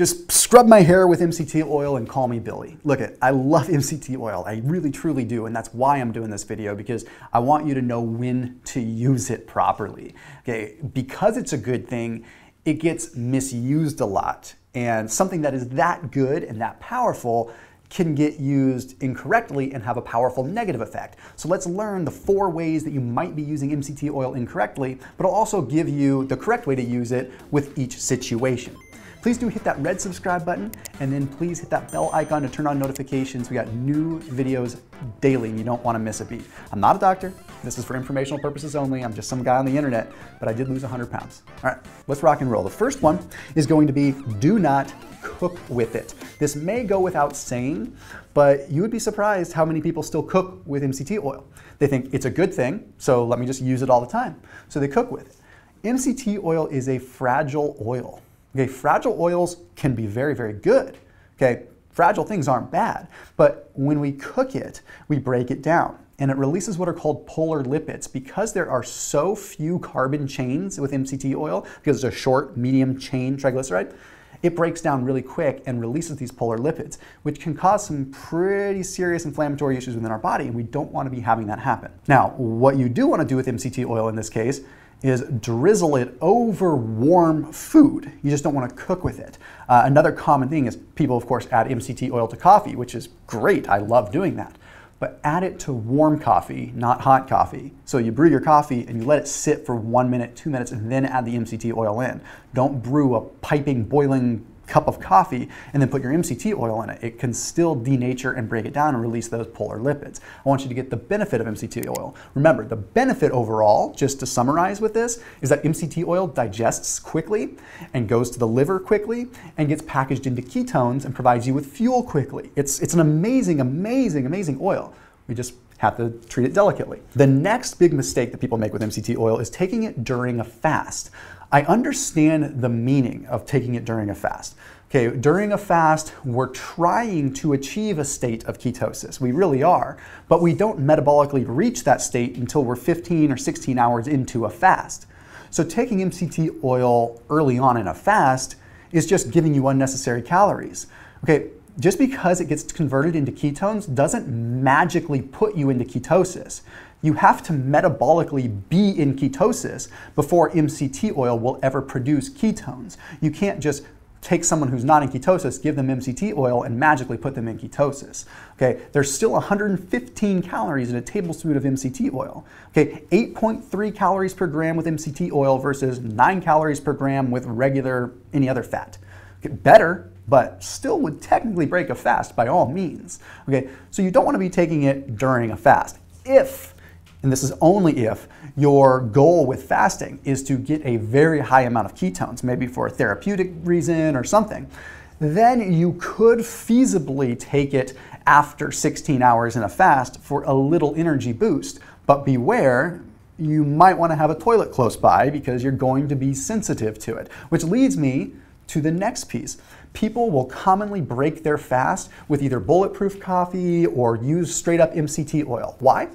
just scrub my hair with MCT oil and call me Billy. Look it, I love MCT oil. I really truly do, and that's why I'm doing this video because I want you to know when to use it properly. Okay, because it's a good thing, it gets misused a lot. And something that is that good and that powerful can get used incorrectly and have a powerful negative effect. So let's learn the four ways that you might be using MCT oil incorrectly, but I'll also give you the correct way to use it with each situation please do hit that red subscribe button and then please hit that bell icon to turn on notifications. We got new videos daily and you don't want to miss a beat. I'm not a doctor. This is for informational purposes only. I'm just some guy on the internet, but I did lose 100 pounds. All right, let's rock and roll. The first one is going to be do not cook with it. This may go without saying, but you would be surprised how many people still cook with MCT oil. They think it's a good thing, so let me just use it all the time. So they cook with it. MCT oil is a fragile oil. Okay, fragile oils can be very, very good. Okay, fragile things aren't bad, but when we cook it, we break it down and it releases what are called polar lipids. Because there are so few carbon chains with MCT oil, because it's a short, medium chain triglyceride, it breaks down really quick and releases these polar lipids, which can cause some pretty serious inflammatory issues within our body, and we don't want to be having that happen. Now, what you do want to do with MCT oil in this case is drizzle it over warm food. You just don't want to cook with it. Uh, another common thing is people, of course, add MCT oil to coffee, which is great. I love doing that. But add it to warm coffee, not hot coffee. So you brew your coffee and you let it sit for one minute, two minutes, and then add the MCT oil in. Don't brew a piping, boiling cup of coffee and then put your MCT oil in it. It can still denature and break it down and release those polar lipids. I want you to get the benefit of MCT oil. Remember, the benefit overall, just to summarize with this, is that MCT oil digests quickly and goes to the liver quickly and gets packaged into ketones and provides you with fuel quickly. It's, it's an amazing, amazing, amazing oil. We just have to treat it delicately. The next big mistake that people make with MCT oil is taking it during a fast. I understand the meaning of taking it during a fast. Okay, during a fast, we're trying to achieve a state of ketosis. We really are, but we don't metabolically reach that state until we're 15 or 16 hours into a fast. So taking MCT oil early on in a fast is just giving you unnecessary calories. Okay, just because it gets converted into ketones doesn't magically put you into ketosis you have to metabolically be in ketosis before MCT oil will ever produce ketones. You can't just take someone who's not in ketosis, give them MCT oil, and magically put them in ketosis. Okay, there's still 115 calories in a tablespoon of MCT oil. Okay, 8.3 calories per gram with MCT oil versus 9 calories per gram with regular any other fat. Okay, better, but still would technically break a fast by all means. Okay, so you don't want to be taking it during a fast. If and this is only if your goal with fasting is to get a very high amount of ketones, maybe for a therapeutic reason or something, then you could feasibly take it after 16 hours in a fast for a little energy boost. But beware, you might want to have a toilet close by because you're going to be sensitive to it. Which leads me to the next piece. People will commonly break their fast with either bulletproof coffee or use straight up MCT oil. Why?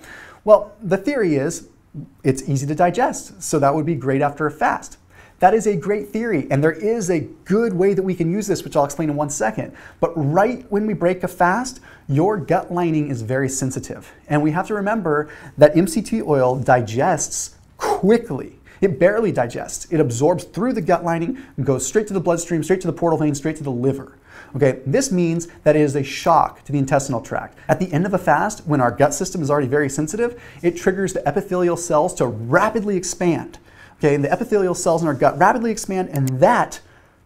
Well, the theory is it's easy to digest, so that would be great after a fast. That is a great theory, and there is a good way that we can use this, which I'll explain in one second. But right when we break a fast, your gut lining is very sensitive. And we have to remember that MCT oil digests quickly. It barely digests. It absorbs through the gut lining and goes straight to the bloodstream, straight to the portal vein, straight to the liver. Okay, this means that it is a shock to the intestinal tract. At the end of a fast, when our gut system is already very sensitive, it triggers the epithelial cells to rapidly expand. Okay, and the epithelial cells in our gut rapidly expand, and that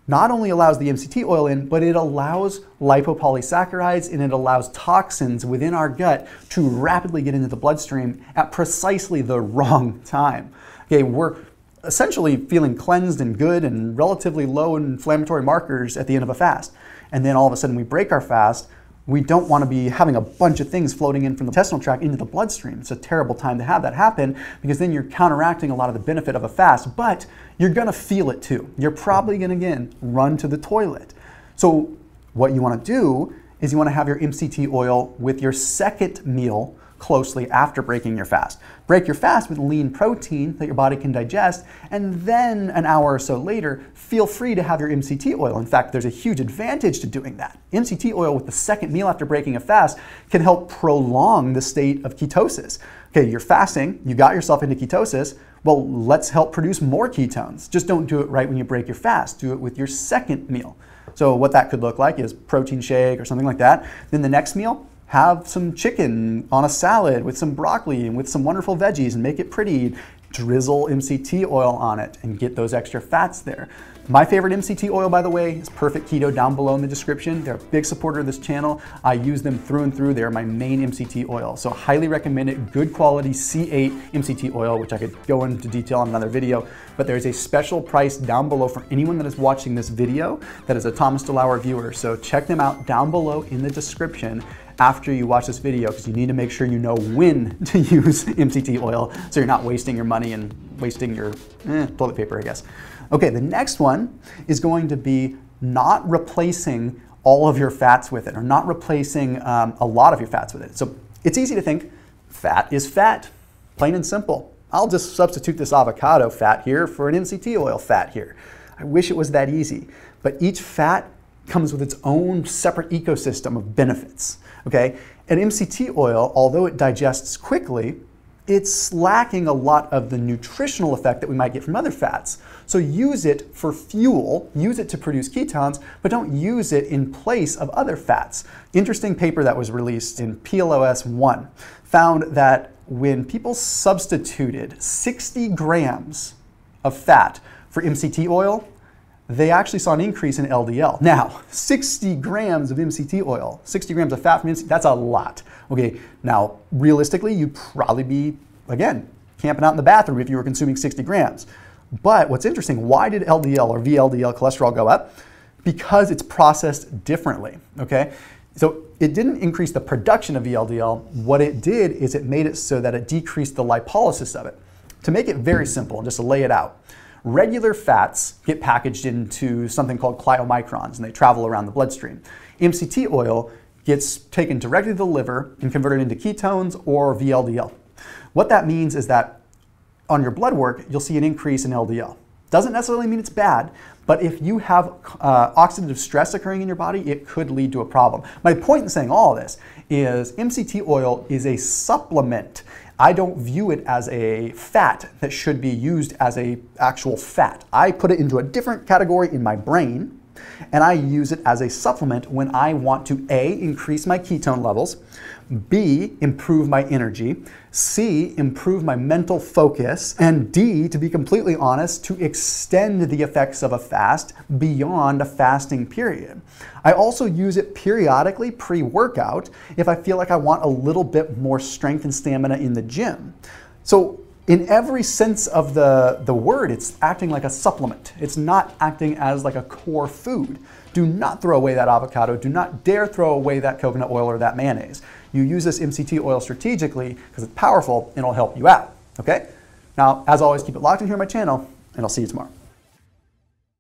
not only allows the MCT oil in, but it allows lipopolysaccharides and it allows toxins within our gut to rapidly get into the bloodstream at precisely the wrong time. Okay, we're essentially feeling cleansed and good and relatively low inflammatory markers at the end of a fast and then all of a sudden we break our fast, we don't want to be having a bunch of things floating in from the intestinal tract into the bloodstream. It's a terrible time to have that happen because then you're counteracting a lot of the benefit of a fast, but you're going to feel it too. You're probably going to, again, run to the toilet. So, what you want to do is you want to have your MCT oil with your second meal closely after breaking your fast. Break your fast with lean protein that your body can digest, and then an hour or so later, feel free to have your MCT oil. In fact, there's a huge advantage to doing that. MCT oil with the second meal after breaking a fast can help prolong the state of ketosis. Okay, you're fasting, you got yourself into ketosis, well, let's help produce more ketones. Just don't do it right when you break your fast. Do it with your second meal. So what that could look like is protein shake or something like that. Then the next meal, have some chicken on a salad with some broccoli and with some wonderful veggies and make it pretty. Drizzle MCT oil on it and get those extra fats there. My favorite MCT oil, by the way, is Perfect Keto down below in the description. They're a big supporter of this channel. I use them through and through. They're my main MCT oil. So highly recommend it. Good quality C8 MCT oil, which I could go into detail on another video. But there's a special price down below for anyone that is watching this video that is a Thomas DeLauer viewer. So check them out down below in the description after you watch this video because you need to make sure you know when to use MCT oil so you're not wasting your money and wasting your eh, toilet paper, I guess. Okay, the next one is going to be not replacing all of your fats with it or not replacing um, a lot of your fats with it. So it's easy to think fat is fat, plain and simple. I'll just substitute this avocado fat here for an MCT oil fat here. I wish it was that easy, but each fat comes with its own separate ecosystem of benefits. Okay, an MCT oil, although it digests quickly, it's lacking a lot of the nutritional effect that we might get from other fats. So use it for fuel, use it to produce ketones, but don't use it in place of other fats. Interesting paper that was released in PLOS 1 found that when people substituted 60 grams of fat for MCT oil, they actually saw an increase in LDL. Now, 60 grams of MCT oil, 60 grams of fat from MCT, that's a lot. Okay, now realistically, you'd probably be, again, camping out in the bathroom if you were consuming 60 grams. But what's interesting, why did LDL or VLDL cholesterol go up? Because it's processed differently, okay? So it didn't increase the production of VLDL. What it did is it made it so that it decreased the lipolysis of it. To make it very simple and just to lay it out, Regular fats get packaged into something called chylomicrons and they travel around the bloodstream. MCT oil gets taken directly to the liver and converted into ketones or VLDL. What that means is that on your blood work, you'll see an increase in LDL. Doesn't necessarily mean it's bad, but if you have uh, oxidative stress occurring in your body, it could lead to a problem. My point in saying all this is MCT oil is a supplement. I don't view it as a fat that should be used as a actual fat. I put it into a different category in my brain and I use it as a supplement when I want to A, increase my ketone levels, B, improve my energy, C, improve my mental focus, and D, to be completely honest, to extend the effects of a fast beyond a fasting period. I also use it periodically pre workout if I feel like I want a little bit more strength and stamina in the gym. So in every sense of the, the word, it's acting like a supplement. It's not acting as like a core food. Do not throw away that avocado. Do not dare throw away that coconut oil or that mayonnaise. You use this MCT oil strategically because it's powerful and it'll help you out. Okay? Now, as always, keep it locked in here on my channel, and I'll see you tomorrow.